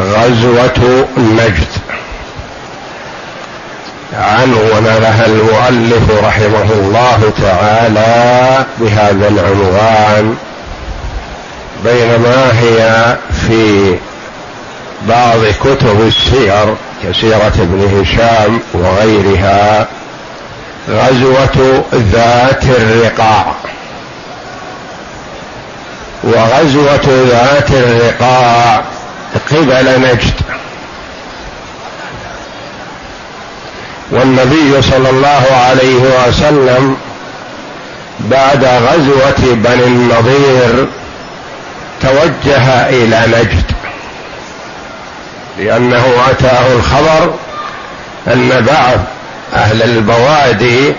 غزوة نجد عنون لها المؤلف رحمه الله تعالى بهذا العنوان. بينما هي في بعض كتب السير كسيرة ابن هشام وغيرها غزوة ذات الرقاع. وغزوة ذات الرقاع قبل نجد والنبي صلى الله عليه وسلم بعد غزوة بني النضير توجه إلى نجد لأنه أتاه الخبر أن بعض أهل البوادي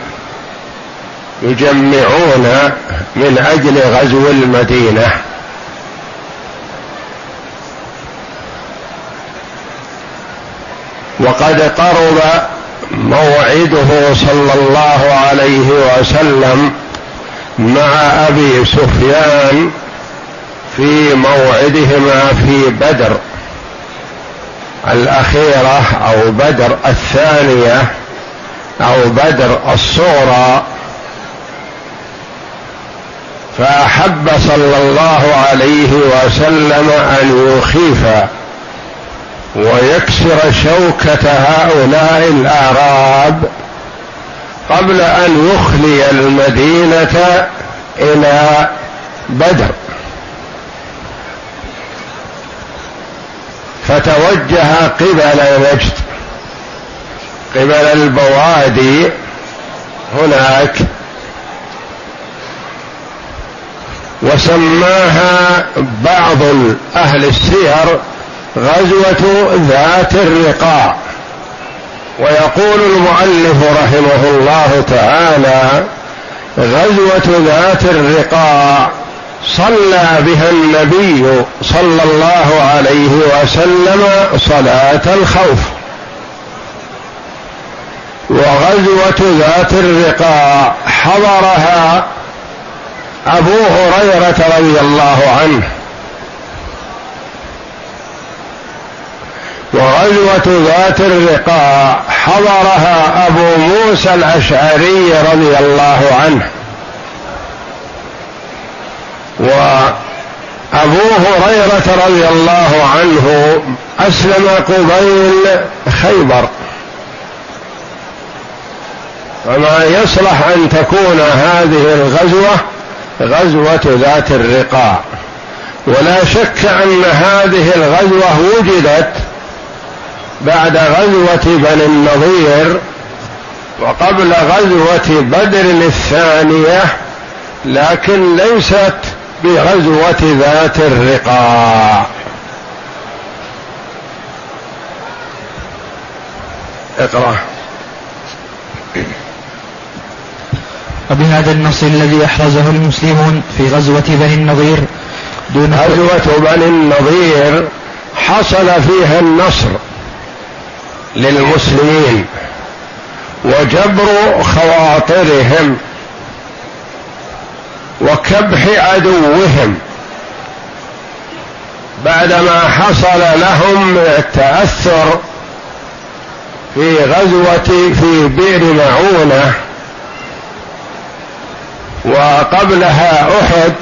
يجمعون من أجل غزو المدينة. وقد قرب موعده صلى الله عليه وسلم مع أبي سفيان في موعدهما في بدر. الأخيرة أو بدر الثانية أو بدر الصغرى. فأحب صلى الله عليه وسلم أن يخيف. ويكسر شوكة هؤلاء الأعراب قبل أن يخلي المدينة إلى بدر. فتوجه قبل نجد قبل البوادي هناك. وسماها بعض أهل السير غزوة ذات الرقاع. ويقول المؤلف رحمه الله تعالى غزوة ذات الرقاع صلى بها النبي صلى الله عليه وسلم صلاة الخوف. وغزوة ذات الرقاع حضرها أبو هريرة رضي الله عنه. وغزوة ذات الرقاع حضرها أبو موسى الأشعري رضي الله عنه. وأبو هريرة رضي الله عنه أسلم قبيل خيبر. فما يصلح أن تكون هذه الغزوة غزوة ذات الرقاع. ولا شك أن هذه الغزوة وجدت بعد غزوة بني النضير وقبل غزوة بدر الثانية لكن ليست بغزوة ذات الرقاع. اقرأ. وبهذا النص الذي أحرزه المسلمون في غزوة بني النضير دون غزوة بني النضير حصل فيها النصر. للمسلمين وجبر خواطرهم وكبح عدوهم بعدما حصل لهم التأثر في غزوة في بئر معونة وقبلها أحد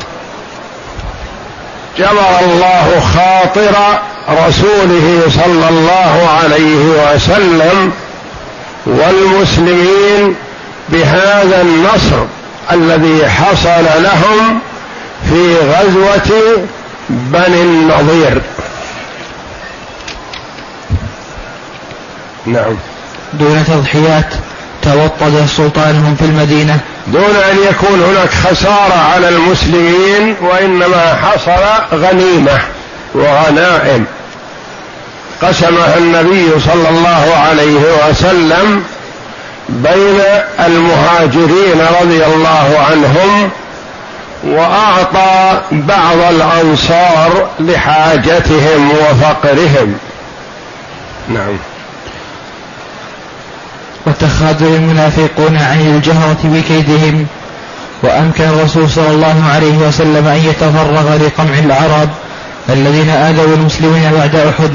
جبر الله خاطر رسوله صلى الله عليه وسلم والمسلمين بهذا النصر الذي حصل لهم في غزوة بني النضير. نعم. دون تضحيات توطد سلطانهم في المدينة. دون أن يكون هناك خسارة على المسلمين وإنما حصل غنيمة. وغنائم. قسمها النبي صلى الله عليه وسلم بين المهاجرين رضي الله عنهم وأعطى بعض الأنصار لحاجتهم وفقرهم. نعم. وتخاذل المنافقون عن الجهرة بكيدهم وأمكن الرسول صلى الله عليه وسلم أن يتفرغ لقمع العرب الذين آذوا المسلمين بعد أحد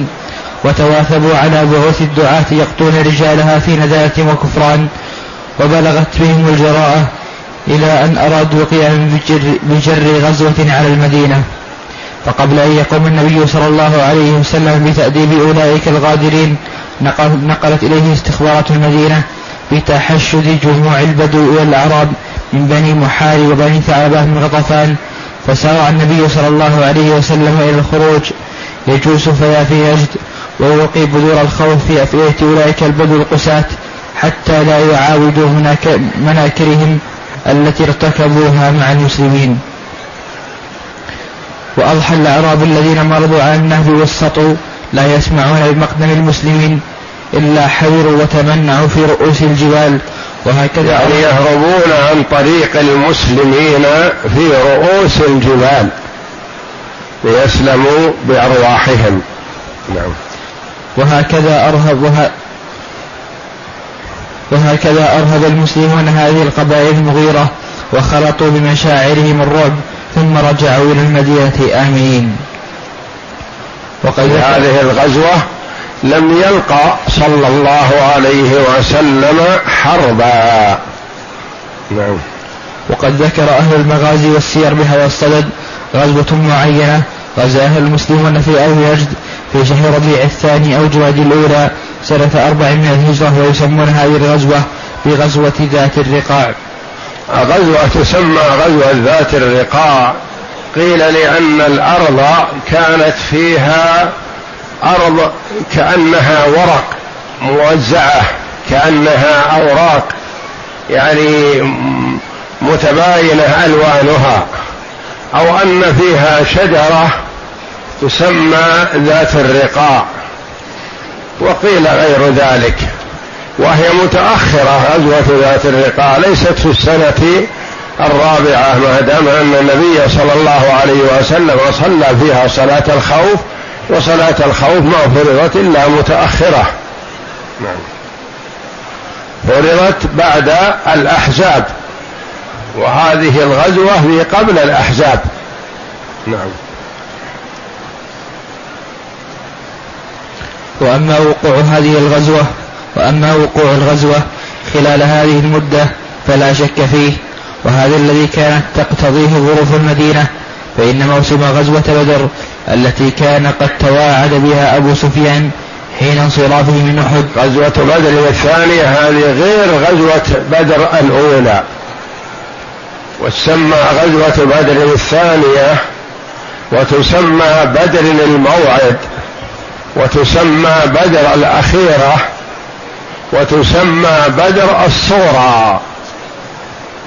وتواثبوا على بعوث الدعاة يقتون رجالها في ندالة وكفران وبلغت بهم الجراءة إلى أن أرادوا قياما بجر, غزوة على المدينة. فقبل أن يقوم النبي صلى الله عليه وسلم بتأديب أولئك الغادرين نقلت إليه استخبارات المدينة بتحشد جموع البدو والأعراب من بني محارب وبني ثعلبة من غطفان فسارع النبي صلى الله عليه وسلم إلى الخروج. يجوس فيا في يجد ويلقي بذور الخوف في أفئدة أولئك البدو القساة حتى لا يعاودوا هناك مناكرهم التي ارتكبوها مع المسلمين. وأضحى الأعراب الذين مرضوا على النهب والسطو لا يسمعون بمقدم المسلمين إلا حذروا وتمنعوا في رؤوس الجبال. وهكذا يعني يهربون عن طريق المسلمين في رؤوس الجبال ليسلموا بأرواحهم. نعم. وهكذا أرهب وه... وهكذا أرهب المسلمون هذه القبائل المغيرة وخلطوا بمشاعرهم الرعب ثم رجعوا إلى المدينة. آمنين وقد هذه الغزوة لم يلقى صلى الله عليه وسلم حربا. نعم. وقد ذكر أهل المغازي والسير بهذا الصدد غزوة معينة غزاها المسلمون في أهل يجد في شهر ربيع الثاني أو جواد الأولى سنة أربع من الهجرة ويسمون هذه الغزوة بغزوة ذات الرقاع. غزوة تسمى غزوة ذات الرقاع. قيل لأن الأرض كانت فيها أرض كأنها ورق موزعة كأنها أوراق يعني متباينة ألوانها أو أن فيها شجرة تسمى ذات الرقاع وقيل غير ذلك وهي متأخرة غزوة ذات الرقاع ليست في السنة الرابعة ما دام أن النبي صلى الله عليه وسلم صلى فيها صلاة الخوف وصلاة الخوف ما فرضت إلا متأخرة. نعم. فرضت بعد الأحزاب. وهذه الغزوة في قبل الأحزاب. نعم. وأما وقوع هذه الغزوة وأما وقوع الغزوة خلال هذه المدة فلا شك فيه. وهذا الذي كانت تقتضيه ظروف المدينة. فإن موسم غزوة بدر التي كان قد تواعد بها أبو سفيان حين انصرافه من أحد. غزوة بدر الثانية هذه غير غزوة بدر الأولى. وتسمى غزوة بدر الثانية وتسمى بدر الموعد وتسمى بدر الأخيرة وتسمى بدر الصورة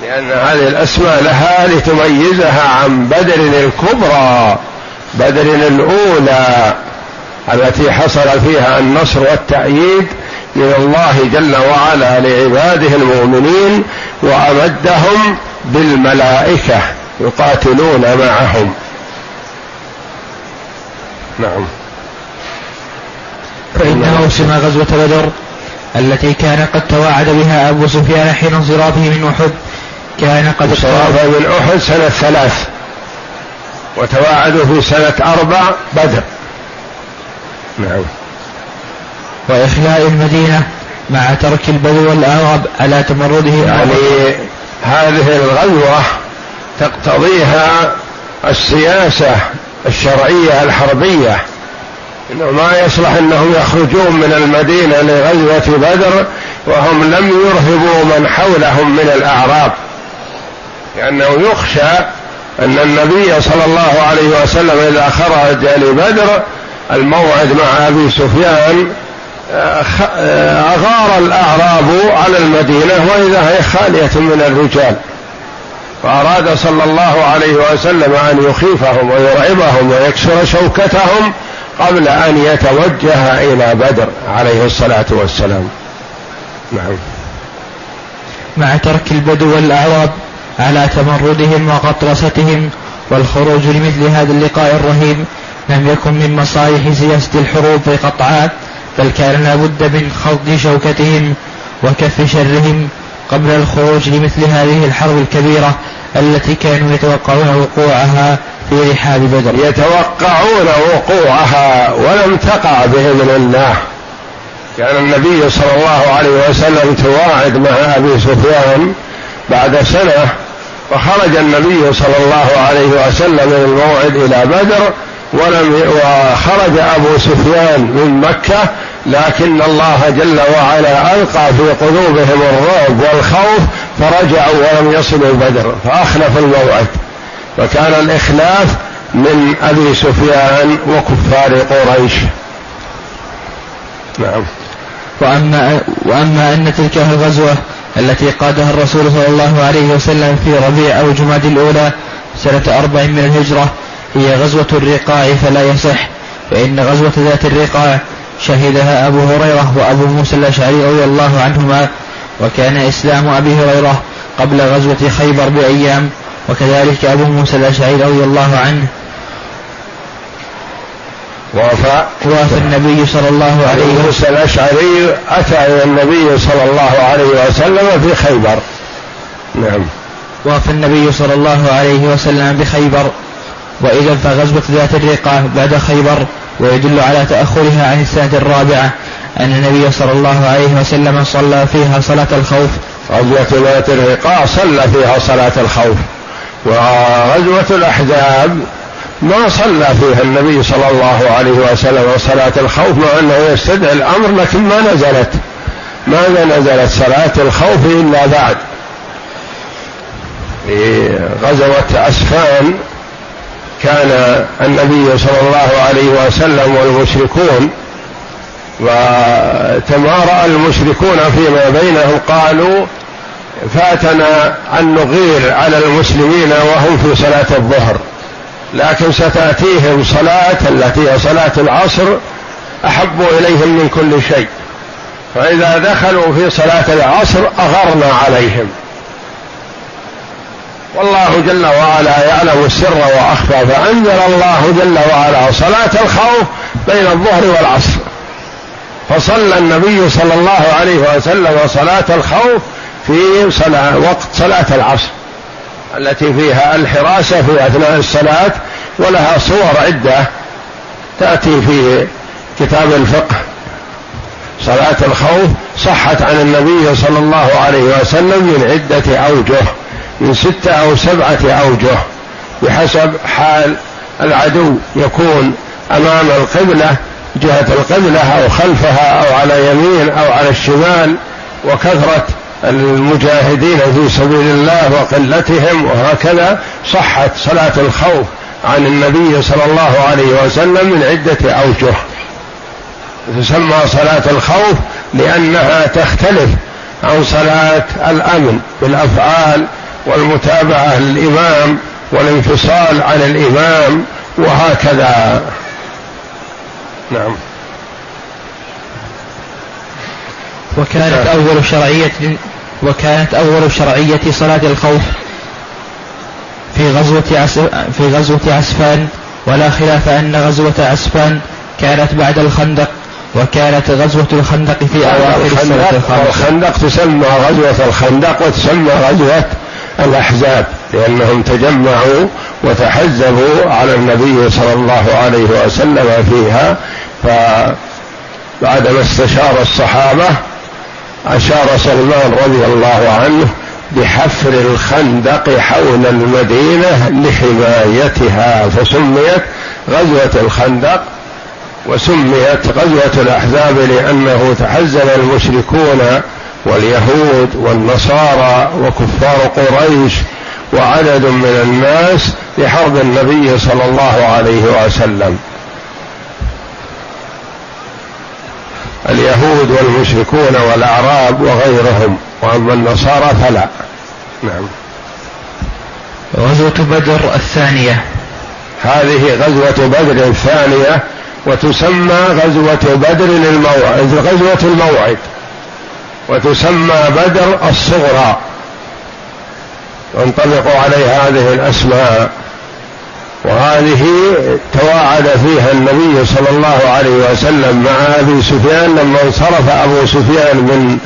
لأن هذه الأسماء لها لتميزها عن بدر الكبرى بدر الأولى التي حصل فيها النصر والتأييد من الله جل وعلا لعباده المؤمنين وأمدهم بالملائكة يقاتلون معهم. نعم. فإن موسم غزوة بدر التي كان قد تواعد بها أبو سفيان حين انصرافه من أحد. كان قد انصرافه من أحد سنة ثلاث وتواعدوا في سنة أربع بدر. نعم. وإخلاء المدينة مع ترك البدو والأعراب على تمرده. يعني هذه الغزوة تقتضيها السياسة الشرعية الحربية. إنه ما يصلح أنهم يخرجون من المدينة لغزوة بدر وهم لم يرهبوا من حولهم من الأعراب. لأنه يخشى أن النبي صلى الله عليه وسلم إذا خرج لبدر الموعد مع أبي سفيان أغار الأعراب على المدينة وإذا هي خالية من الرجال. فأراد صلى الله عليه وسلم أن يخيفهم ويرعبهم ويكسر شوكتهم قبل أن يتوجه إلى بدر عليه الصلاة والسلام. نعم. مع ترك البدو والأعراب. على تمردهم وغطرستهم والخروج لمثل هذا اللقاء الرهيب لم يكن من مصالح سياسة الحروب قطعا بل كان لابد من خض شوكتهم وكف شرهم قبل الخروج لمثل هذه الحرب الكبيرة التي كانوا يتوقعون وقوعها في رحاب بدر. يتوقعون وقوعها ولم تقع بإذن الله. كان النبي صلى الله عليه وسلم تواعد مع أبي سفيان بعد سنة وخرج النبي صلى الله عليه وسلم من الموعد إلى بدر ولم وخرج أبو سفيان من مكة لكن الله جل وعلا ألقى في قلوبهم الرعب والخوف فرجعوا ولم يصلوا بدر فأخلفوا الموعد. فكان الإخلاف من أبي سفيان وكفار قريش. نعم. وأما, وأما أن تلك الغزوة التي قادها الرسول صلى الله عليه وسلم في ربيع أو جماد الأولى سنة أربع من الهجرة هي غزوة الرقاع فلا يصح فإن غزوة ذات الرقاع شهدها أبو هريرة وأبو موسى الأشعري رضي الله عنهما وكان إسلام أبي هريرة قبل غزوة خيبر بأيام وكذلك أبو موسى الأشعري رضي الله عنه وافى وأفى النبي صلى الله عليه وسلم. موسى الأشعري أتى إلى النبي صلى الله عليه وسلم في خيبر. نعم. وأفى النبي صلى الله عليه وسلم بخيبر. وإذا فغزوة ذات الرقة بعد خيبر ويدل على تأخرها عن السنة الرابعة أن النبي صلى الله عليه وسلم صلى فيها صلاة الخوف. غزوة ذات الرقاع صلى فيها صلاة الخوف. وغزوة الأحزاب ما صلى فيها النبي صلى الله عليه وسلم صلاة الخوف مع أنه يستدعي الأمر لكن ما نزلت. ماذا نزلت صلاة الخوف إلا بعد؟ في غزوة أسفان كان النبي صلى الله عليه وسلم والمشركون وتمارأ المشركون فيما بينهم قالوا فاتنا أن نغير على المسلمين وهم في صلاة الظهر. لكن ستأتيهم صلاة التي هي صلاة العصر أحب إليهم من كل شيء. فإذا دخلوا في صلاة العصر أغرنا عليهم. والله جل وعلا يعلم السر وأخفى فأنزل الله جل وعلا صلاة الخوف بين الظهر والعصر. فصلى النبي صلى الله عليه وسلم صلاة الخوف في صلاة وقت صلاة العصر. التي فيها الحراسة في أثناء الصلاة ولها صور عدة تأتي في كتاب الفقه. صلاة الخوف صحت عن النبي صلى الله عليه وسلم من عدة أوجه من ستة أو سبعة أوجه بحسب حال العدو يكون أمام القبلة جهة القبلة أو خلفها أو على يمين أو على الشمال وكثرة المجاهدين في سبيل الله وقلتهم وهكذا صحت صلاة الخوف عن النبي صلى الله عليه وسلم من عدة أوجه. تسمى صلاة الخوف لأنها تختلف عن صلاة الأمن بالأفعال والمتابعة للإمام والانفصال عن الإمام وهكذا. نعم. وكانت أول شرعية وكانت أول شرعية صلاة الخوف في غزوة في غزوة عسفان ولا خلاف أن غزوة عسفان كانت بعد الخندق وكانت غزوة الخندق في أواخر السنة الخامسة. الخندق تسمى غزوة الخندق وتسمى غزوة الأحزاب لأنهم تجمعوا وتحزبوا على النبي صلى الله عليه وسلم فيها فبعدما استشار الصحابة أشار سلمان رضي الله عنه بحفر الخندق حول المدينة لحمايتها فسميت غزوة الخندق وسميت غزوة الأحزاب لأنه تحزب المشركون واليهود والنصارى وكفار قريش وعدد من الناس لحرب النبي صلى الله عليه وسلم. اليهود والمشركون والأعراب وغيرهم وأما النصارى فلا. نعم. غزوة بدر الثانية. هذه غزوة بدر الثانية وتسمى غزوة بدر الموعد غزوة الموعد. وتسمى بدر الصغرى. ينطبق عليه هذه الأسماء. وهذه تواعد فيها النبي صلى الله عليه وسلم مع أبي سفيان لما انصرف أبو سفيان من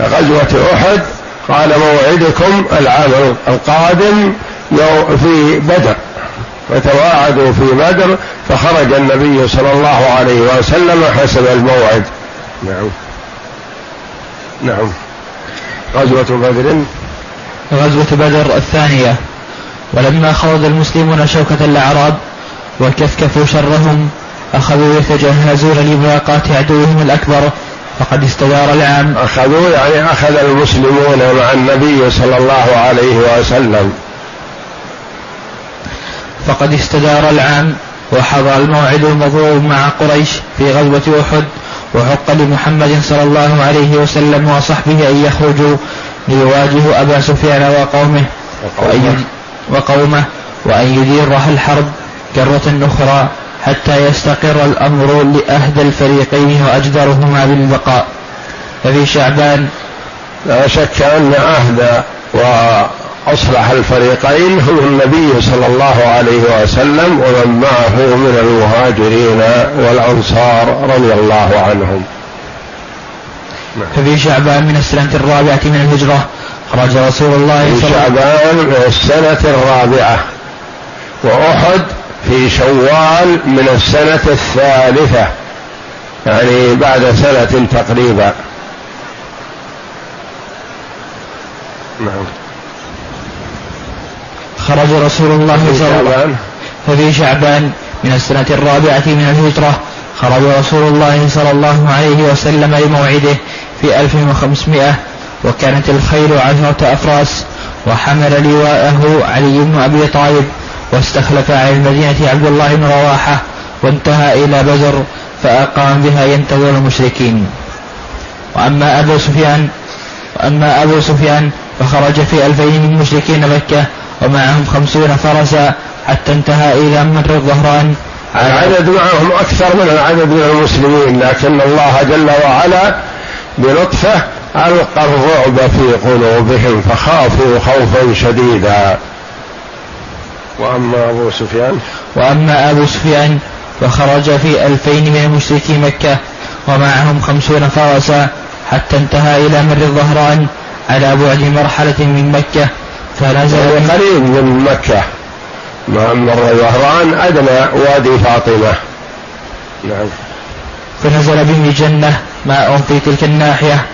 غزوة أحد. قال موعدكم العام القادم في بدر. فتواعدوا في بدر فخرج النبي صلى الله عليه وسلم حسب الموعد. نعم. نعم. غزوة بدر. غزوة بدر الثانية. ولما خوض المسلمون شوكة الأعراب وكثكفوا شرهم أخذوا يتجهزون لملاقاة عدوهم الأكبر فقد استدار العام. أخذوا يعني أخذ المسلمون مع النبي صلى الله عليه وسلم. فقد استدار العام وحضر الموعد المضروب مع قريش في غزوة أحد وحق لمحمد صلى الله عليه وسلم وصحبه أن يخرجوا ليواجهوا أبا سفيان وقومه. وأن وقومه وأن يديرها الحرب كرة أخرى حتى يستقر الأمر لأهدى الفريقين وأجدرهما بالبقاء. ففي شعبان لا شك أن أهدى وأصلح الفريقين هو النبي صلى الله عليه وسلم ومن معه من المهاجرين والأنصار رضي الله عنهم. ففي شعبان من السنة الرابعة من الهجرة خرج رسول الله صلى الله عليه وسلم في شعبان السنة الرابعة وأحد في شوال من السنة الثالثة يعني بعد سنة تقريبا. نعم. خرج رسول الله صلى الله عليه وسلم. ففي شعبان من السنة الرابعة من الهجرة. خرج رسول الله صلى الله عليه وسلم لموعده في ألف وخمسمائة وكانت الخيل عشرة أفراس وحمل لواءه علي بن أبي طالب واستخلف على المدينة عبد الله بن رواحة وانتهى إلى بدر فأقام بها ينتظر المشركين. وأما أبو سفيان وأما أبو سفيان فخرج في ألفين من مشركين مكة ومعهم خمسون فرسا حتى انتهى إلى مر الظهران. العدد معهم أكثر من العدد من المسلمين لكن الله جل وعلا بلطفه ألقى الرعب في قلوبهم فخافوا خوفا شديدا؟ وأما أبو سفيان؟ وأما أبو سفيان فخرج في ألفين من مشركي مكة ومعهم خمسون فرسا حتى انتهى إلى مر الظهران على بعد مرحلة من مكة فنزل قريب من مكة. مر الظهران أدنى وادي فاطمة. نعم. فنزل به جنة ماء في تلك الناحية.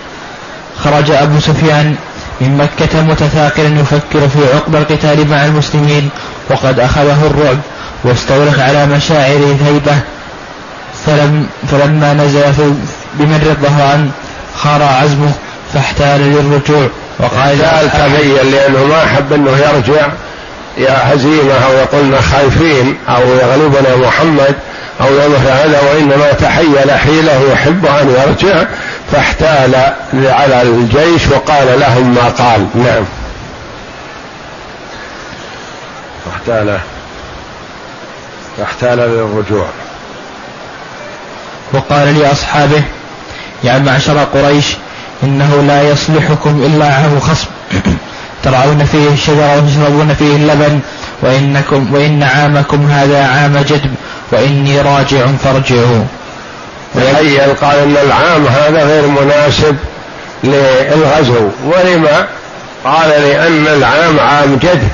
خرج أبو سفيان من مكة متثاقلا يفكر في عقب القتال مع المسلمين وقد أخذه الرعب واستولت على مشاعر الهيبة فلم فلما نزل في بمر الظهران خار عزمه فاحتال للرجوع وقال تبين لأنه ما أحب أنه يرجع. يا هزيمة أو يقولنا خايفين أو يغلبنا محمد أو يظهر هذا وإنما تحيل حيله يحب أن يرجع فاحتال على الجيش وقال لهم ما قال. نعم. فاحتال فاحتال للرجوع. وقال لأصحابه يا معشر قريش إنه لا يصلحكم إلا عام خصم ترعون فيه الشجر وتشربون فيه اللبن وإنكم وإن عامكم هذا عام جدب وإني راجع فارجعوا. تخيل قال إن العام هذا غير مناسب للغزو. ولما قال لأن العام عام جد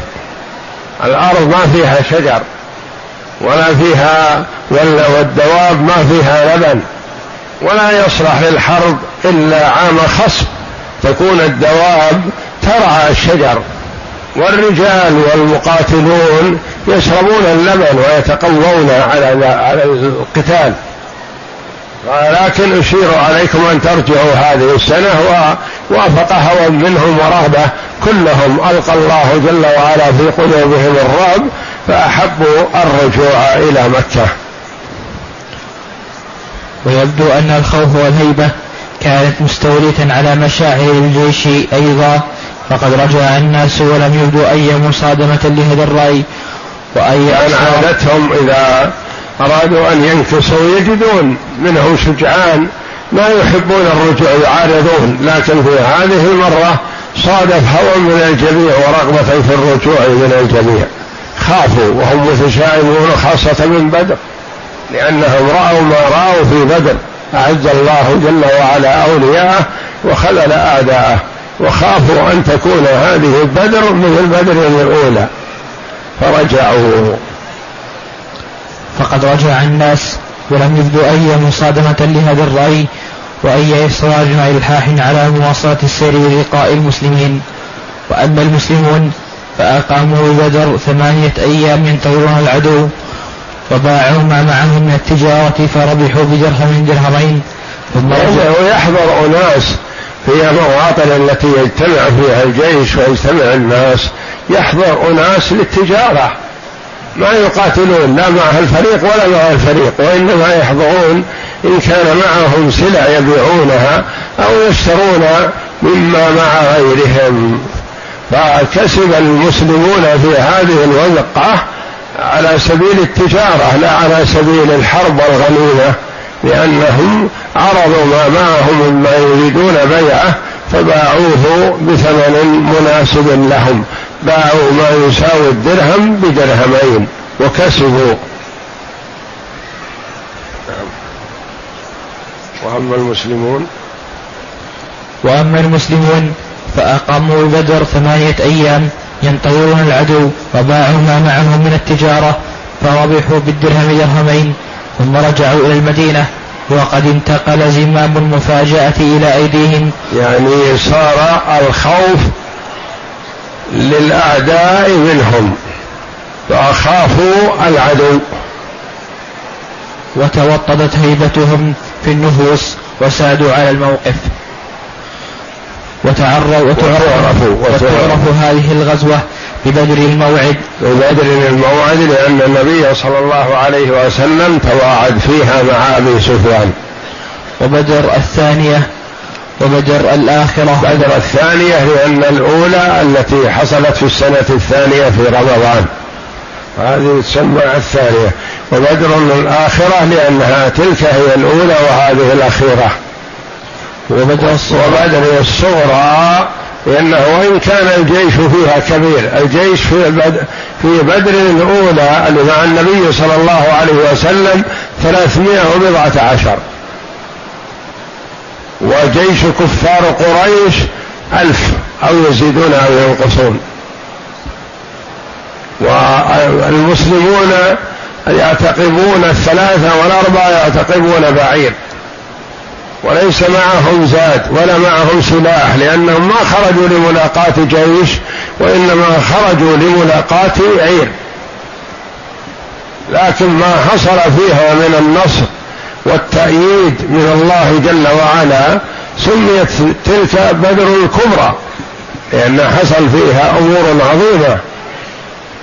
الأرض ما فيها شجر ولا فيها والدواب ما فيها لبن ولا يصلح للحرب إلا عام خصب. تكون الدواب ترعى الشجر. والرجال والمقاتلون يشربون اللبن ويتقوون على على القتال. ولكن أشير عليكم أن ترجعوا هذه السنة ووافق هوى منهم ورغبة كلهم. ألقى الله جل وعلا في قلوبهم الرعب فأحبوا الرجوع إلى مكة. ويبدو أن الخوف والهيبة كانت مستولية على مشاعر الجيش أيضا. فقد رجع الناس ولم يبدوا أي مصادمة لهذا الرأي وأي يعني عادتهم إذا أرادوا أن ينكسوا يجدون منهم شجعان ما يحبون الرجوع يعارضون. لكن في هذه المرة صادف هوى من الجميع ورغبة في الرجوع من الجميع. خافوا وهم متشائمون خاصة من بدر لأنهم رأوا ما رأوا في بدر. أعز الله جل وعلا أولياءه وخذل أعداءه وخافوا أن تكون هذه بدر مثل بدر الأولى. فرجعوا. فقد رجع الناس ولم يبدوا أي مصادمة لهذا الرأي وأي إصرار وإلحاح على مواصلة السير بلقاء المسلمين. وأما المسلمون فأقاموا بدر ثمانية أيام ينتظرون العدو وباعوا ما معهم من التجارة فربحوا بدرهم درهمين ثم ويحضر أناس في المواطن التي يجتمع فيها الجيش ويجتمع الناس يحضر أناس للتجارة. ما يقاتلون لا مع الفريق ولا مع الفريق وإنما يحضرون إن كان معهم سلع يبيعونها أو يشترون مما مع غيرهم. فكسب المسلمون في هذه الوقعة على سبيل التجارة لا على سبيل الحرب والغنيمة لأنهم عرضوا ما معهم مما يريدون بيعه فباعوه بثمن مناسب لهم. باعوا ما يساوي الدرهم بدرهمين وكسبوا. وأما المسلمون؟ وأما المسلمون فأقاموا بدر ثمانية أيام ينتظرون العدو وباعوا ما معهم من التجارة فربحوا بالدرهم درهمين ثم رجعوا إلى المدينة وقد انتقل زمام المفاجأة إلى أيديهم. يعني صار الخوف للأعداء منهم فأخافوا العدو. وتوطدت هيبتهم في النفوس وسادوا على الموقف. وتعرف وتعرف, وتعرف هذه الغزوة. ببدر الموعد. ببدر الموعد لأن النبي صلى الله عليه وسلم تواعد فيها مع أبي سفيان. وبدر الثانية وبدر الآخرة. بدر الثانية لأن الأولى التي حصلت في السنة الثانية في رمضان. هذه تسمى الثانية. وبدر الآخرة لأنها تلك هي الأولى وهذه الأخيرة. وبدر الصغرى. وبدر الصغرى لأنه وإن كان الجيش فيها كبير الجيش في في بدر الأولى اللي مع النبي صلى الله عليه وسلم ثلاثمائة وبضعة عشر. وجيش كفار قريش ألف أو يزيدون أو ينقصون. والمسلمون يعتقبون الثلاثة والأربعة يعتقبون بعير. وليس معهم زاد ولا معهم سلاح لأنهم ما خرجوا لملاقاة جيش وإنما خرجوا لملاقاة عير. لكن ما حصل فيها من النصر والتأييد من الله جل وعلا سميت تلك بدر الكبرى لأن حصل فيها أمور عظيمة.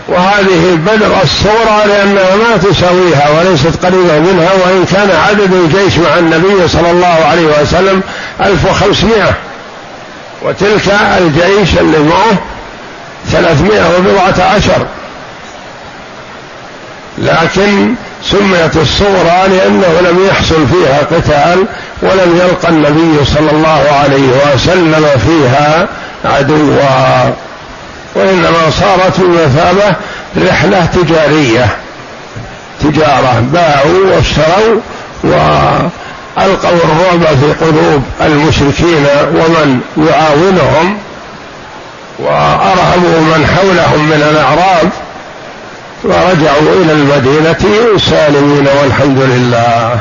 وهذه بدر الصورة لأنها ما تساويها وليست قريبة منها وإن كان عدد الجيش مع النبي صلى الله عليه وسلم ألف وخمسمائة. وتلك الجيش اللي معه ثلاثمائة وبضعة عشر. لكن سميت الصغرى لأنه لم يحصل فيها قتال ولم يلقى النبي صلى الله عليه وسلم فيها عدوا. وإنما صارت بمثابة رحلة تجارية. تجارة باعوا واشتروا وألقوا الرعب في قلوب المشركين ومن يعاونهم وأرهبوا من حولهم من الأعراب ورجعوا إلى المدينة سالمين والحمد لله.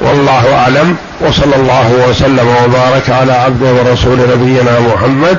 والله أعلم وصلى الله وسلم وبارك على عبده ورسول نبينا محمد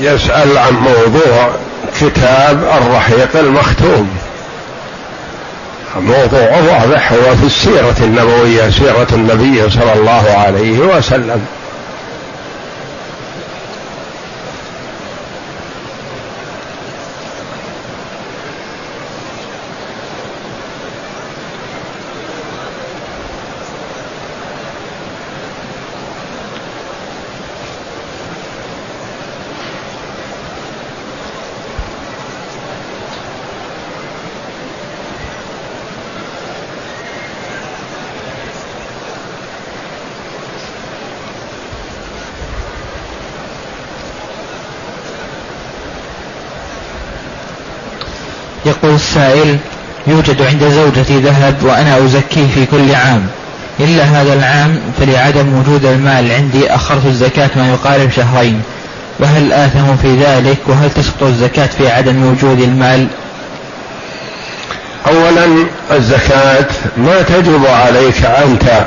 يسأل عن موضوع كتاب الرحيق المختوم. موضوعه واضح هو في السيرة النبوية سيرة النبي صلى الله عليه وسلم. يقول السائل يوجد عند زوجتي ذهب وأنا أزكيه في كل عام. إلا هذا العام فلعدم وجود المال عندي أخرت الزكاة ما يقارب شهرين. وهل آثم في ذلك؟ وهل تسقط الزكاة في عدم وجود المال؟ أولا الزكاة ما تجب عليك أنت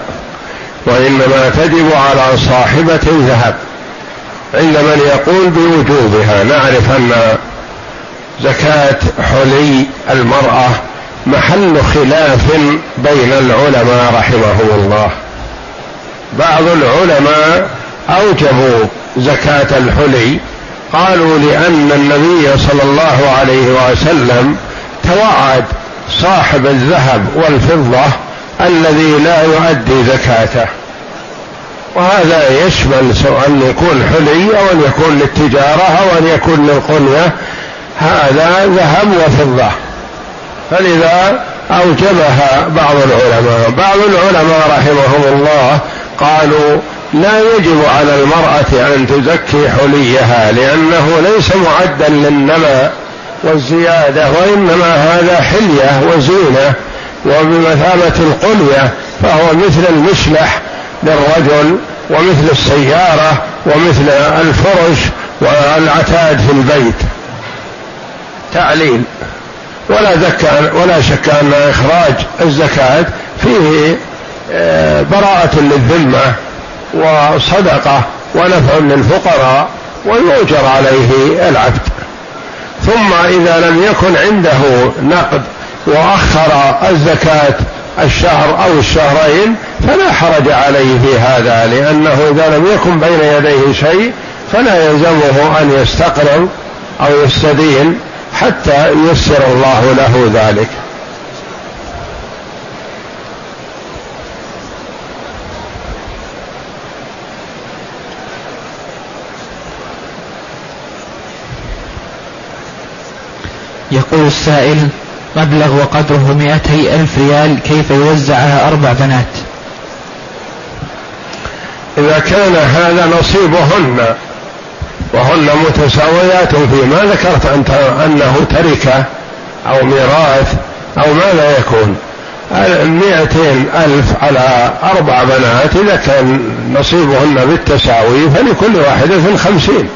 وإنما تجب على صاحبة الذهب. عند من يقول بوجوبها نعرف أن زكاة حلي المرأة محل خلاف بين العلماء رحمهم الله. بعض العلماء أوجبوا زكاة الحلي قالوا لأن النبي صلى الله عليه وسلم توعد صاحب الذهب والفضة الذي لا يؤدي زكاته. وهذا يشمل سواء أن يكون حلي أو أن يكون للتجارة أو أن يكون للقنية هذا ذهب وفضة. فلذا أوجبها بعض العلماء. بعض العلماء رحمهم الله قالوا لا يجب على المرأة أن تزكي حليها لأنه ليس معدا للنماء والزيادة وإنما هذا حلية وزينة وبمثابة القلية فهو مثل المشلح للرجل ومثل السيارة ومثل الفرش والعتاد في البيت. تعليل. ولا ذكى ولا شك أن إخراج الزكاة فيه آه، براءة للذمة وصدقة ونفع للفقراء ويؤجر عليه العبد. ثم إذا لم يكن عنده نقد وأخر الزكاة الشهر أو الشهرين فلا حرج عليه في هذا لأنه إذا لم يكن بين يديه شيء فلا يلزمه أن يستقرض أو يستدين. حتى ييسر الله له ذلك. يقول السائل مبلغ وقدره مئتي ألف ريال كيف يوزع على أربع بنات؟ إذا كان هذا نصيبهن وهن متساويات فيما ذكرت أنت أنه تركة أو ميراث أو ماذا يكون. مئتين ألف على أربع بنات إذا كان نصيبهن بالتساوي فلكل واحدة خمسين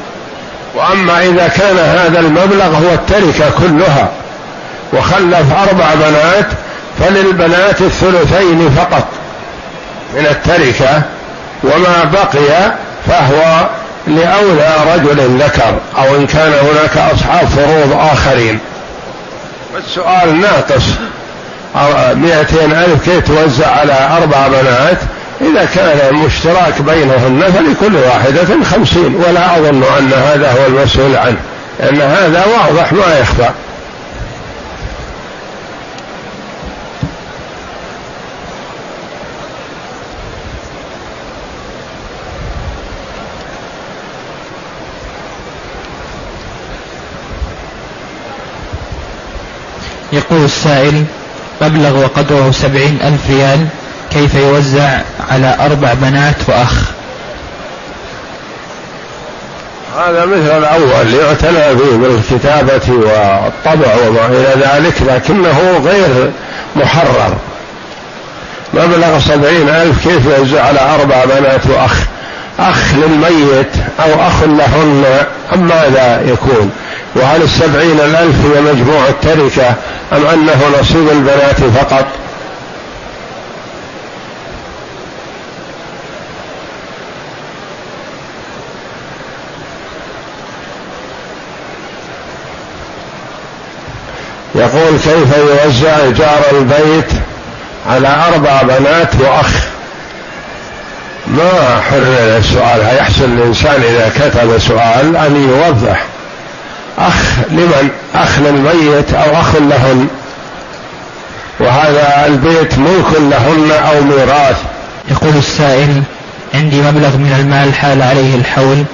وأما إذا كان هذا المبلغ هو التركة كلها وخلف أربع بنات فللبنات الثلثين فقط من التركة وما بقي فهو لأولى رجل ذكر أو إن كان هناك أصحاب فروض آخرين. السؤال ناقص. مئتين ألف كيف توزع على أربع بنات؟ إذا كان مشتراك بينهن فلكل واحدة خمسين ولا أظن أن هذا هو المسؤول عنه لأن هذا واضح ما يخفى. يقول السائل مبلغ وقدره سبعين ألف ريال كيف يوزع على أربع بنات وأخ؟ هذا مثل الأول يعتنى به بالكتابة والطبع وما إلى ذلك لكنه غير محرر. مبلغ سبعين ألف كيف يوزع على أربع بنات وأخ؟ أخ للميت أو أخ لهن أم ماذا يكون؟ وهل السبعين الألف هي مجموع التركة أم أنه نصيب البنات فقط؟ يقول كيف يوزع جار البيت على أربع بنات وأخ؟ ما حرر السؤال؟ هيحسن الإنسان إذا كتب سؤال أن يوضح. أخ لمن؟ أخ للميت أو أخ لهن. وهذا البيت ملك لهن أو ميراث. يقول السائل عندي مبلغ من المال حال عليه الحول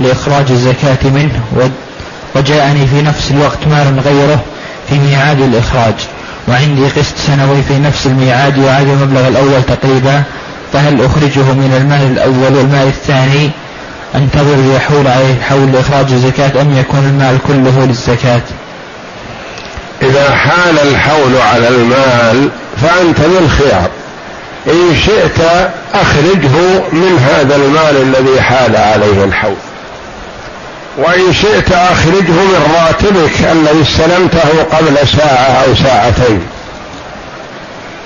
لإخراج الزكاة منه وجاءني في نفس الوقت مال غيره في ميعاد الإخراج. وعندي قسط سنوي في نفس الميعاد وعاد المبلغ الأول تقريبا فهل أخرجه من المال الأول والمال الثاني أنتظر يحول عليه الحول لإخراج الزكاة أم يكون المال كله للزكاة؟ إذا حال الحول على المال فأنت بالخيار إن شئت أخرجه من هذا المال الذي حال عليه الحول. وإن شئت أخرجه من راتبك الذي استلمته قبل ساعة أو ساعتين.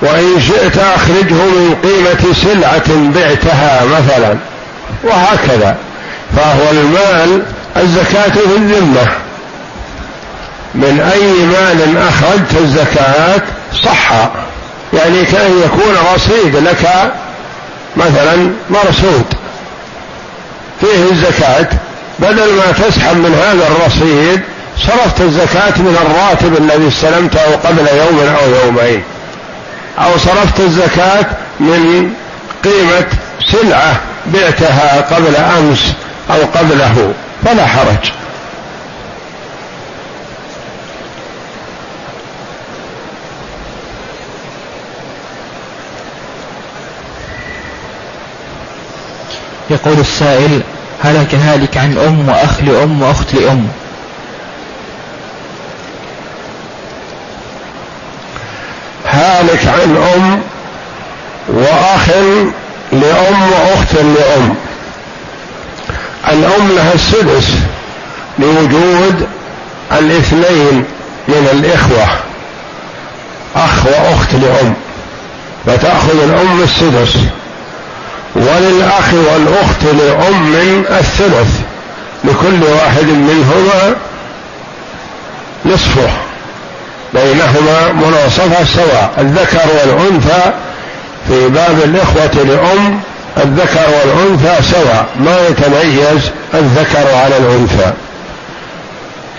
وإن شئت أخرجه من قيمة سلعة بعتها مثلا. وهكذا. فهو المال الزكاة في الذمة. من أي مال أخرجت الزكاة صح يعني كأن يكون رصيد لك مثلا مرصود. فيه الزكاة. بدل ما تسحب من هذا الرصيد صرفت الزكاة من الراتب الذي استلمته قبل يوم أو يومين. أو صرفت الزكاة من قيمة سلعة بعتها قبل أمس أو قبله فلا حرج. يقول السائل هلك هالك عن أم وأخ لأم وأخت لأم؟ هالك عن أم وأخ لأم وأخت لأم. الأم لها السدس لوجود الاثنين من الإخوة أخ وأخت لأم. فتأخذ الأم السدس وللأخ والأخت لأم الثلث لكل واحد منهما نصفه. بينهما مناصفة سواء الذكر والأنثى في باب الإخوة لأم الذكر والأنثى سواء ما يتميز الذكر على الأنثى.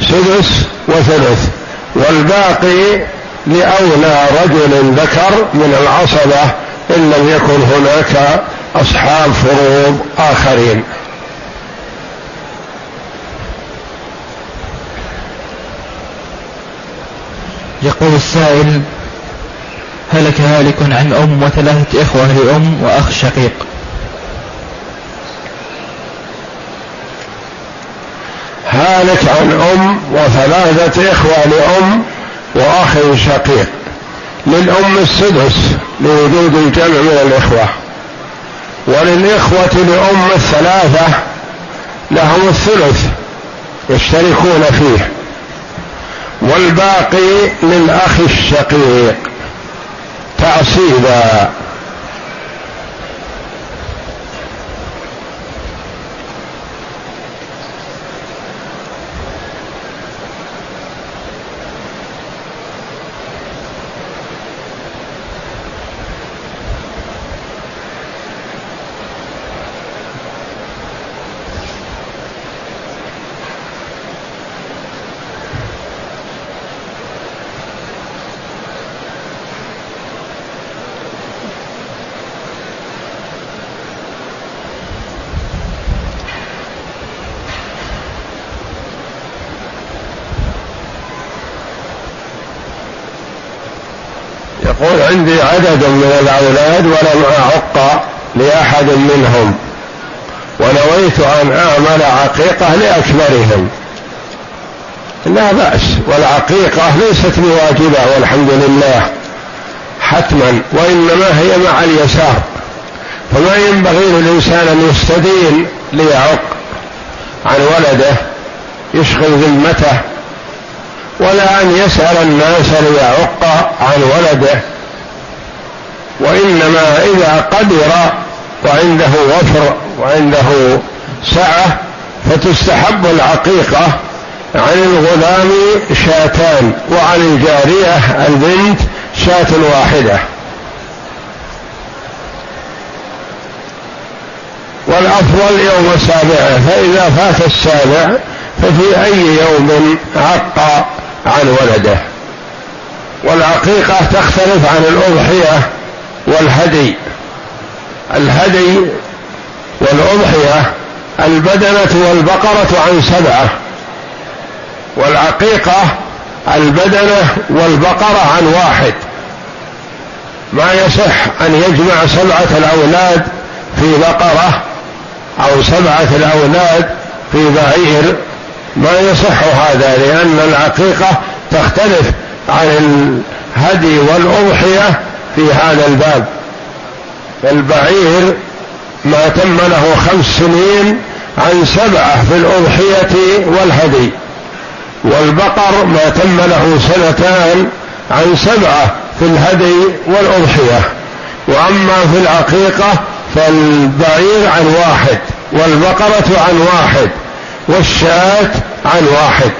سدس وثلث. والباقي لأولى رجل ذكر من العصبة إن لم يكن هناك أصحاب فروض آخرين. يقول السائل هلك هالك عن أم وثلاثة إخوة لأم وأخ شقيق. هالك عن أم وثلاثة إخوة لأم وأخ شقيق. للأم السدس لوجود الجمع من الإخوة. وللإخوة لأم الثلاثة لهم الثلث يشتركون فيه. والباقي للأخ الشقيق تعصيبا يقول عندي عدد من الأولاد ولم أعق لأحد منهم. ونويت أن أعمل عقيقة لأكبرهم. لا بأس والعقيقة ليست بواجبة والحمد لله حتما وإنما هي مع اليسار. فما ينبغي للإنسان أن يستدين ليعق عن ولده يشغل ذمته ولا أن يسأل الناس ليعق عن ولده. وإنما إذا قدر وعنده وفر وعنده سعة فتستحب العقيقة عن الغلام شاتان وعن الجارية البنت شاة واحدة. والأفضل يوم سابعه فإذا فات السابع ففي أي يوم عق عن ولده. والعقيقة تختلف عن الأضحية والهدي. الهدي والأضحية البدنة والبقرة عن سبعة. والعقيقة البدنة والبقرة عن واحد. ما يصح أن يجمع سبعة الأولاد في بقرة أو سبعة الأولاد في بعير ما يصح هذا لأن العقيقة تختلف عن الهدي والأضحية في هذا الباب. البعير ما تم له خمس سنين عن سبعة في الأضحية والهدي والبقر ما تم له سنتان عن سبعة في الهدي والأضحية. وأما في العقيقة فالبعير عن واحد والبقرة عن واحد. والشاة عن واحد.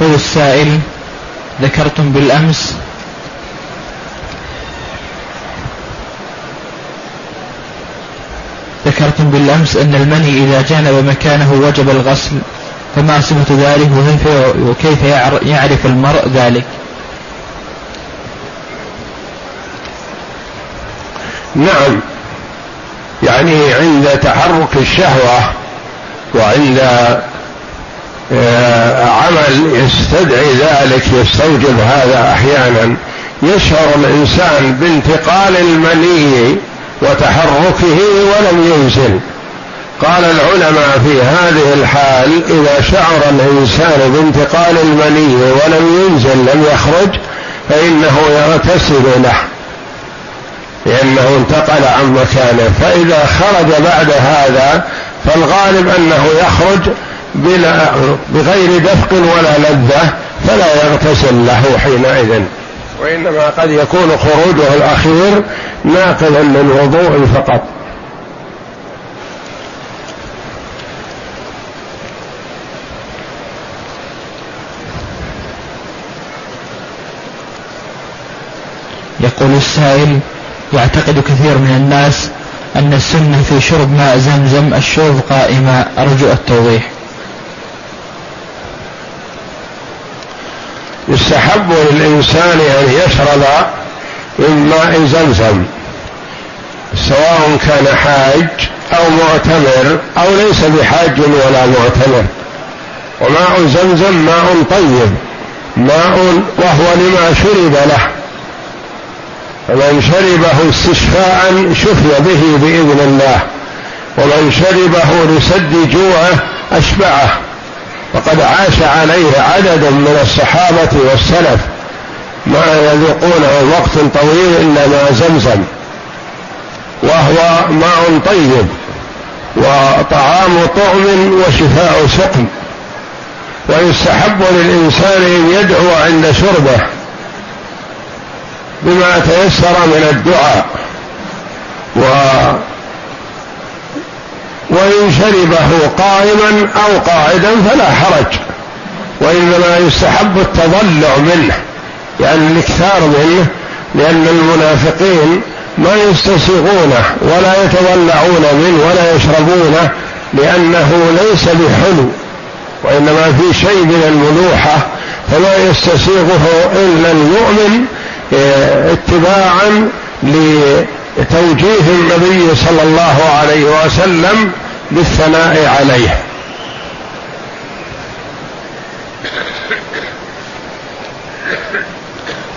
يقول السائل ذكرتم بالأمس؟ ذكرتم بالأمس أن المني إذا جانب مكانه وجب الغسل فما صفة ذلك وكيف يعرف المرء ذلك؟ نعم. يعني عند تحرك الشهوة وعند عمل يستدعي ذلك يستوجب هذا أحيانا. يشعر الإنسان بانتقال المني وتحركه ولم ينزل. قال العلماء في هذه الحال إذا شعر الإنسان بانتقال المني ولم ينزل لم يخرج فإنه يغتسل له. لأنه انتقل عن مكانه. فإذا خرج بعد هذا فالغالب أنه يخرج بلا بغير دفق ولا لذة فلا يغتسل له حينئذ. وإنما قد يكون خروجه الأخير ناقلا للوضوء فقط. يقول السائل يعتقد كثير من الناس أن السنة في شرب ماء زمزم الشرب قائما أرجو التوضيح. يستحب للإنسان أن يشرب من ماء زمزم سواء كان حاج أو معتمر أو ليس بحاج ولا معتمر. وماء زمزم ماء طيب ماء وهو لما شرب له. فمن شربه استشفاء شفي به بإذن الله ومن شربه لسد جوعه أشبعه. وقد عاش عليه عدد من الصحابة والسلف ما يذوقونه وقت طويل إلا ماء زمزم وهو ماء طيب وطعام طعم وشفاء سقم ويستحب للإنسان أن يدعو عند شربه بما تيسر من الدعاء و وإن شربه قائما أو قاعدا فلا حرج وإنما يستحب التضلع منه يعني الإكثار منه لأن المنافقين ما يستسيغونه ولا يتضلعون منه ولا يشربونه لأنه ليس بحلو وإنما في شيء من الملوحة فلا يستسيغه إلا المؤمن آه، اتباعا لتوجيه النبي صلى الله عليه وسلم بالثناء عليه.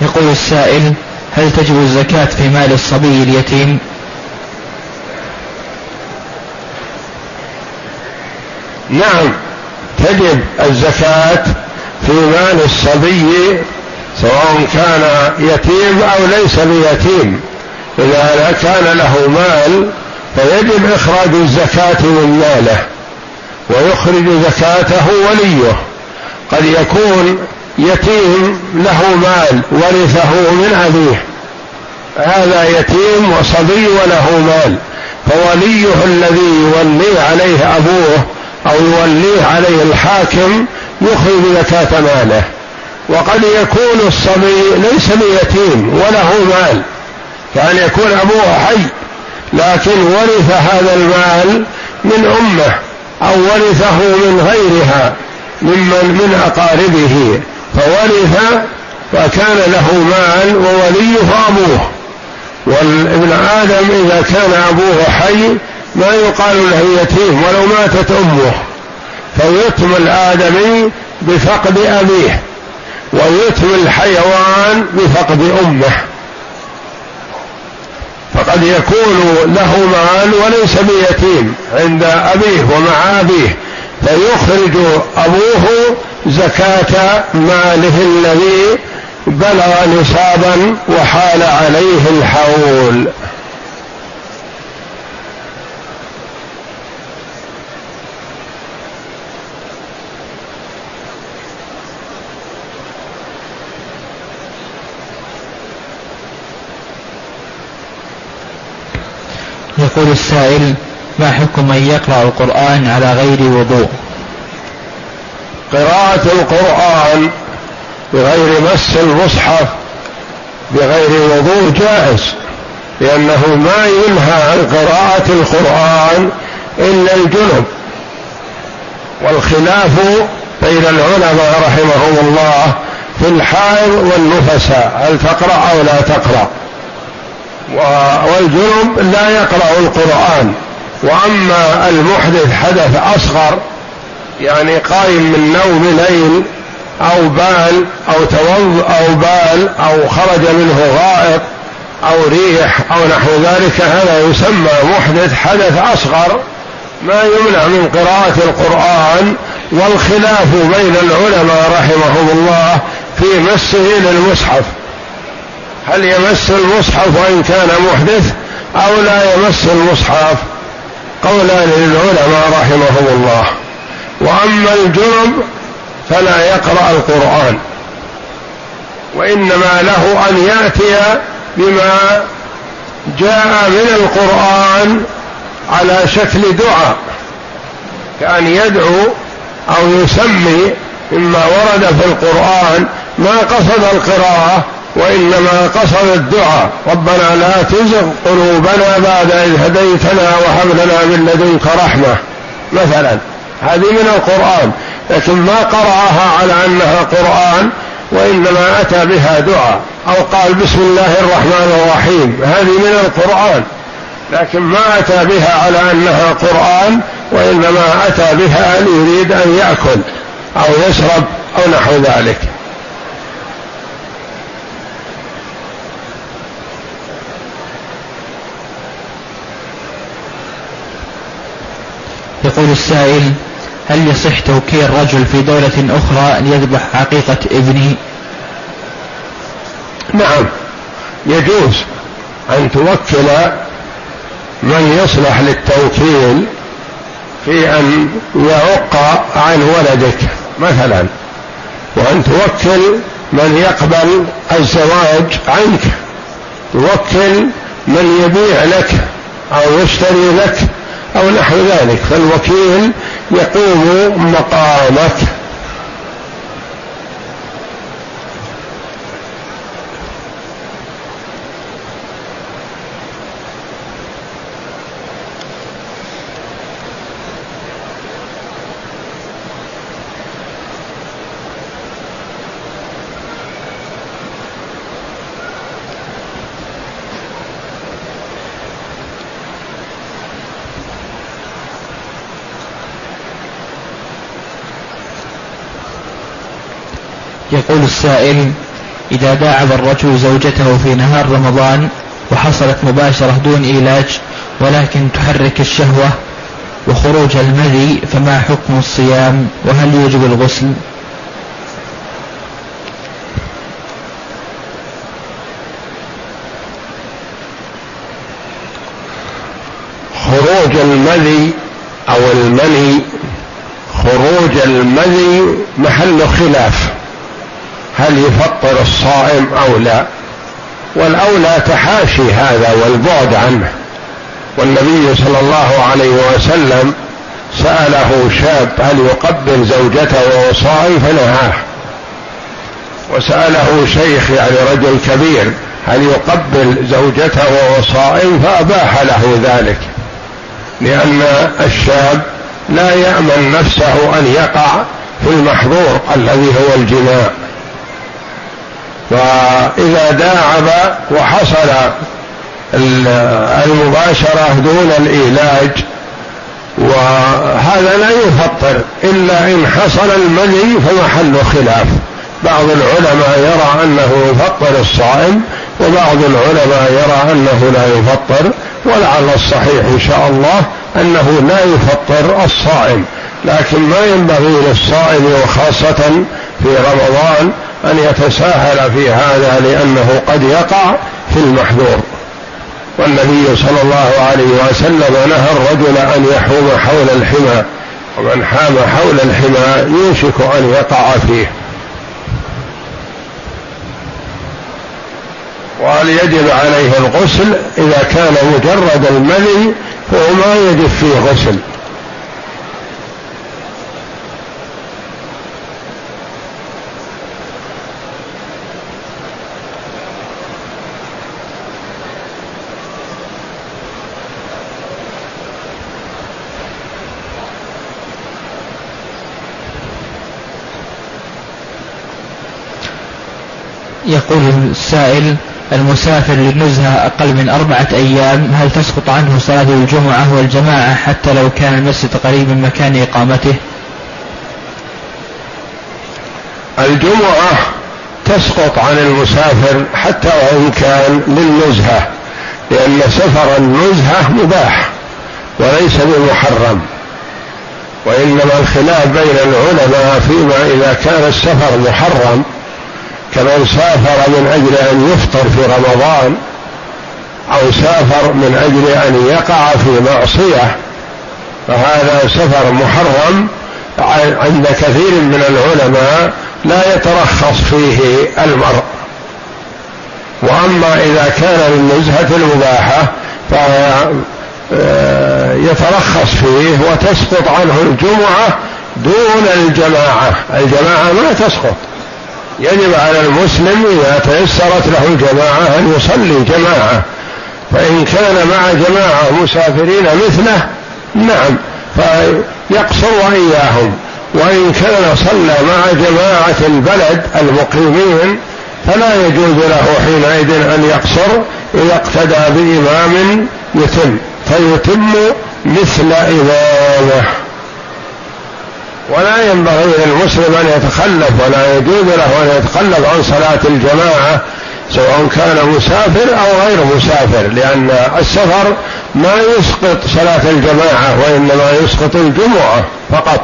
يقول السائل هل تجب الزكاة في مال الصبي اليتيم؟ نعم تجب الزكاة في مال الصبي سواء كان يتيم أو ليس بيتيم. إذا كان له مال فيجب إخراج الزكاة من ماله ويخرج زكاته وليه. قد يكون يتيم له مال ورثه من أبيه. هذا يتيم وصبي وله مال. فوليه الذي يوليه عليه أبوه أو يوليه عليه الحاكم يخرج زكاة ماله. وقد يكون الصبي ليس بيتيم وله مال. كان يكون أبوه حي. لكن ورث هذا المال من أمة أو ورثه من غيرها ممن من أقاربه فورث فكان له مال ووليه أبوه. والابن آدم إذا كان أبوه حي ما يقال له يتيم ولو ماتت أمه. فيتم الآدمي بفقد أبيه ويتم الحيوان بفقد أمه. فقد يكون له مال وليس بيتيم عند أبيه ومع أبيه فيخرج أبوه زكاة ماله الذي بلغ نصابا وحال عليه الحول يقول السائل ما حكم من يقرأ القرآن على غير وضوء؟ قراءة القرآن بغير مس المصحف بغير وضوء جائز لأنه ما ينهى عن قراءة القرآن إلا الجنب. والخلاف بين العلماء رحمهم الله في الحائض والنفساء هل تقرأ أو لا تقرأ؟ والجنب لا يقرأ القرآن. وأما المحدث حدث أصغر يعني قائم من نوم ليل أو بال أو توض أو بال أو خرج منه غائط أو ريح أو نحو ذلك هذا يسمى محدث حدث أصغر. ما يمنع من قراءة القرآن والخلاف بين العلماء رحمهم الله في مسه للمصحف. هل يمس المصحف وإن كان محدث أو لا يمس المصحف؟ قولان للعلماء رحمهم الله. وأما الجنب فلا يقرأ القرآن. وإنما له أن يأتي بما جاء من القرآن على شكل دعاء كأن يدعو أو يسمي مما ورد في القرآن ما قصد القراءة وإنما قصد الدعاء. ربنا لا تزغ قلوبنا بعد إذ هديتنا وهب لنا من لدنك رحمة. مثلا هذه من القرآن لكن ما قرأها على أنها قرآن وإنما أتى بها دعاء. أو قال بسم الله الرحمن الرحيم. هذه من القرآن. لكن ما أتى بها على أنها قرآن وإنما أتى بها ليريد أن يأكل أو يشرب أو نحو ذلك. يقول السائل هل يصح توكيل رجل في دولة أخرى ليذبح عقيقة ابني؟ نعم يجوز أن توكل من يصلح للتوكيل في أن يعق عن ولدك مثلا وأن توكل من يقبل الزواج عنك توكل من يبيع لك أو يشتري لك أو نحو ذلك فالوكيل يقوم مقامك يقول السائل إذا داعب الرجل زوجته في نهار رمضان وحصلت مباشرة دون علاج ولكن تحرك الشهوة وخروج المذي فما حكم الصيام؟ وهل يوجب الغسل؟ خروج المذي أو المني خروج المذي محل خلاف. هل يفطر الصائم أو لا؟ والأولى تحاشي هذا والبعد عنه. والنبي صلى الله عليه وسلم سأله شاب هل يقبل زوجته وهو صائم؟ فنهاه. وسأله شيخ يعني رجل كبير هل يقبل زوجته وهو صائم؟ فأباح له ذلك. لأن الشاب لا يأمن نفسه أن يقع في المحظور الذي هو الجماع. وإذا داعب وحصل المباشرة دون الإيلاج وهذا لا يفطر. إلا إن حصل المني فمحل خلاف. بعض العلماء يرى أنه يفطر الصائم وبعض العلماء يرى أنه لا يفطر ولعل الصحيح إن شاء الله أنه لا يفطر الصائم. لكن ما ينبغي للصائم وخاصة في رمضان أن يتساهل في هذا لأنه قد يقع في المحذور. والنبي صلى الله عليه وسلم نهى الرجل أن يحوم حول الحمى ومن حام حول الحمى يوشك أن يقع فيه. وهل يجب عليه الغسل إذا كان مجرد المني فهو ما يجب فيه غسل. يقول السائل المسافر للنزهة أقل من أربعة أيام هل تسقط عنه صلاة الجمعة والجماعة حتى لو كان المسجد قريب من مكان إقامته؟ الجمعة تسقط عن المسافر حتى وإن كان للنزهة لأن سفر النزهة مباح وليس بمحرم وإنما الخلاف بين العلماء فيما إذا كان السفر محرم كمن سافر من أجل أن يفطر في رمضان أو سافر من أجل أن يقع في معصية فهذا سفر محرم عند كثير من العلماء لا يترخص فيه المرء. وأما إذا كان للنزهه المباحة فيترخص فيه وتسقط عنه الجمعة دون الجماعة. الجماعة ما تسقط. يجب على المسلم إذا تيسرت له الجماعة أن يصلي جماعة. فإن كان مع جماعة مسافرين مثله نعم فيقصر وإياهم وإن كان صلى مع جماعة البلد المقيمين فلا يجوز له حينئذ أن يقصر إذا اقتدى بإمام يتم فيتم مثل إمامه. ولا ينبغي للمسلم أن يتخلف ولا يجوز له أن يتخلف عن صلاة الجماعة سواء كان مسافر أو غير مسافر لأن السفر ما يسقط صلاة الجماعة وإنما يسقط الجمعة فقط.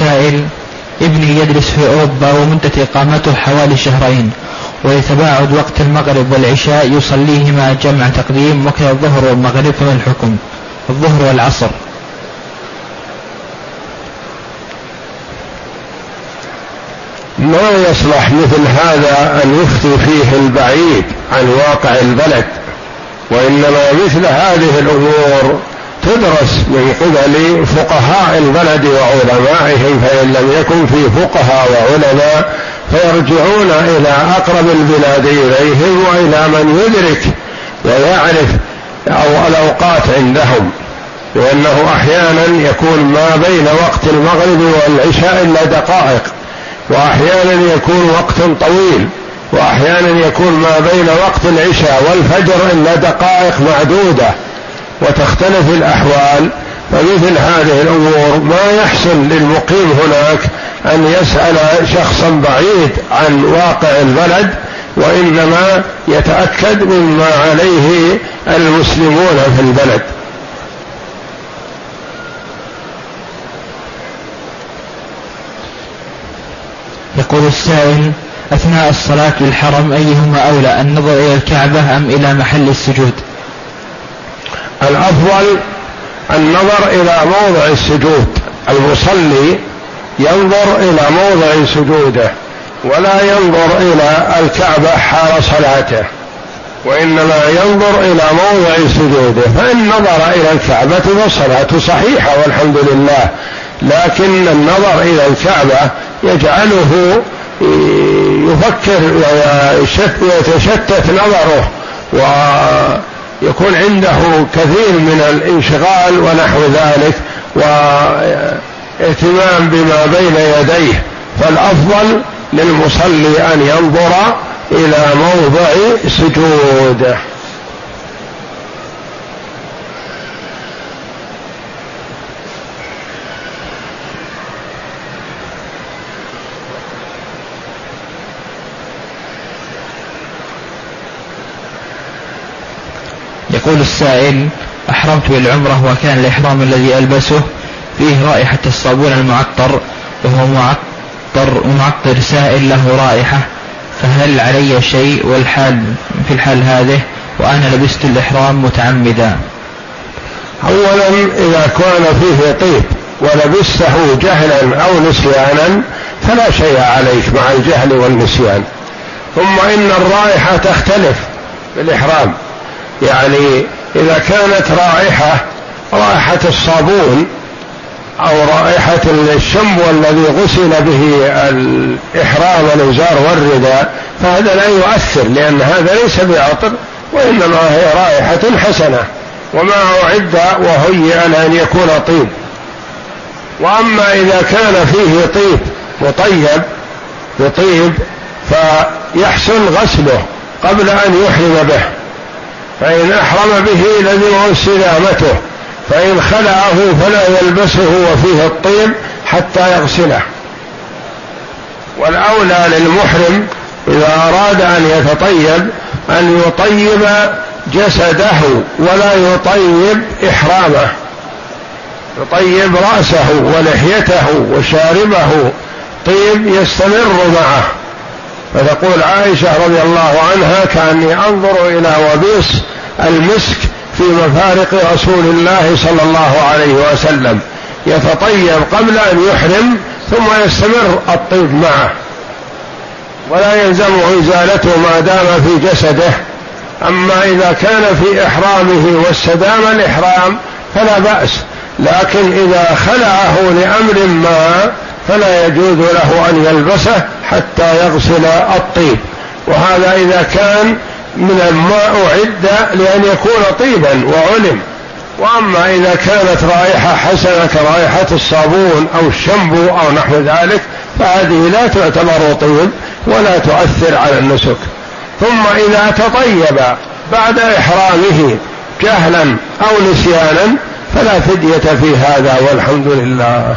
السائل ابني يدرس في أوروبا ومدة إقامته حوالي شهرين ويتباعد وقت المغرب والعشاء يصليهما جمع تقديم وكذا الظهر والمغرب فما الحكم الظهر والعصر. ما يصلح مثل هذا أن يفتي فيه البعيد عن واقع البلد وإنما مثل هذه الأمور تدرس من قبل فقهاء البلد وعلمائهم فإن لم يكن في فقهاء وعلماء فيرجعون إلى أقرب البلاد إليهم وإلى من يدرك ويعرف أو الأوقات عندهم. لأنه أحيانا يكون ما بين وقت المغرب والعشاء إلا دقائق وأحيانا يكون وقت طويل وأحيانا يكون ما بين وقت العشاء والفجر إلا دقائق معدودة. وتختلف الأحوال. فمثل هذه الأمور ما يحسن للمقيم هناك أن يسأل شخصا بعيد عن واقع البلد وإنما يتأكد مما عليه المسلمون في البلد. يقول السائل أثناء الصلاة بالحرم أيهما أولى النظر إلى الكعبة أم إلى محل السجود؟ الأفضل النظر إلى موضع السجود. المصلي ينظر إلى موضع سجوده ولا ينظر إلى الكعبة حال صلاته وإنما ينظر إلى موضع سجوده. فإن نظر إلى الكعبة فالصلاة صحيحة والحمد لله لكن النظر إلى الكعبة يجعله يفكر ويتشتت نظره ويكون عنده كثير من الانشغال ونحو ذلك واهتمام بما بين يديه فالأفضل للمصلي أن ينظر إلى موضع سجوده. يقول السائل أحرمت بالعمرة وكان الإحرام الذي ألبسه فيه رائحة الصابون المعطر وهو معطر معطر سائل له رائحة فهل علي شيء والحال في الحال هذه؟ وأنا لبست الإحرام متعمدا. أولا إذا كان فيه طيب ولبسته جهلا أو نسيانا فلا شيء عليك مع الجهل والنسيان. ثم إن الرائحة تختلف بالإحرام. يعني إذا كانت رائحة رائحة الصابون أو رائحة الشمب الذي غسل به الإحرام الإزار والرداء فهذا لا يؤثر لأن هذا ليس بعطر وإنما هي رائحة حسنة. وما أعد وهيئ لأن يكون طيب. وأما إذا كان فيه طيب مطيب بطيب فيحسن غسله قبل أن يحرم به. فإن أحرم به لزمه استدامته فإن خلعه فلا يلبسه وفيه الطيب حتى يغسله. والأولى للمحرم إذا أراد أن يتطيب أن يطيب جسده ولا يطيب إحرامه. يطيب رأسه ولحيته وشاربه طيب يستمر معه. فتقول عائشة رضي الله عنها كأني أنظر إلى وبيس المسك في مفارق رسول الله صلى الله عليه وسلم. يتطيب قبل أن يحرم ثم يستمر الطيب معه. ولا يلزمه إزالته ما دام في جسده. أما إذا كان في إحرامه واستدام الإحرام فلا بأس. لكن إذا خلعه لأمر ما فلا يجوز له أن يلبسه حتى يغسل الطيب. وهذا إذا كان من الماء أعد لأن يكون طيبا وعلم. وأما إذا كانت رائحة حسنة كرائحة الصابون أو الشمبو أو نحو ذلك فهذه لا تعتبر طيب ولا تؤثر على النسك. ثم إذا تطيب بعد إحرامه جهلا أو نسيانا فلا فدية في هذا والحمد لله.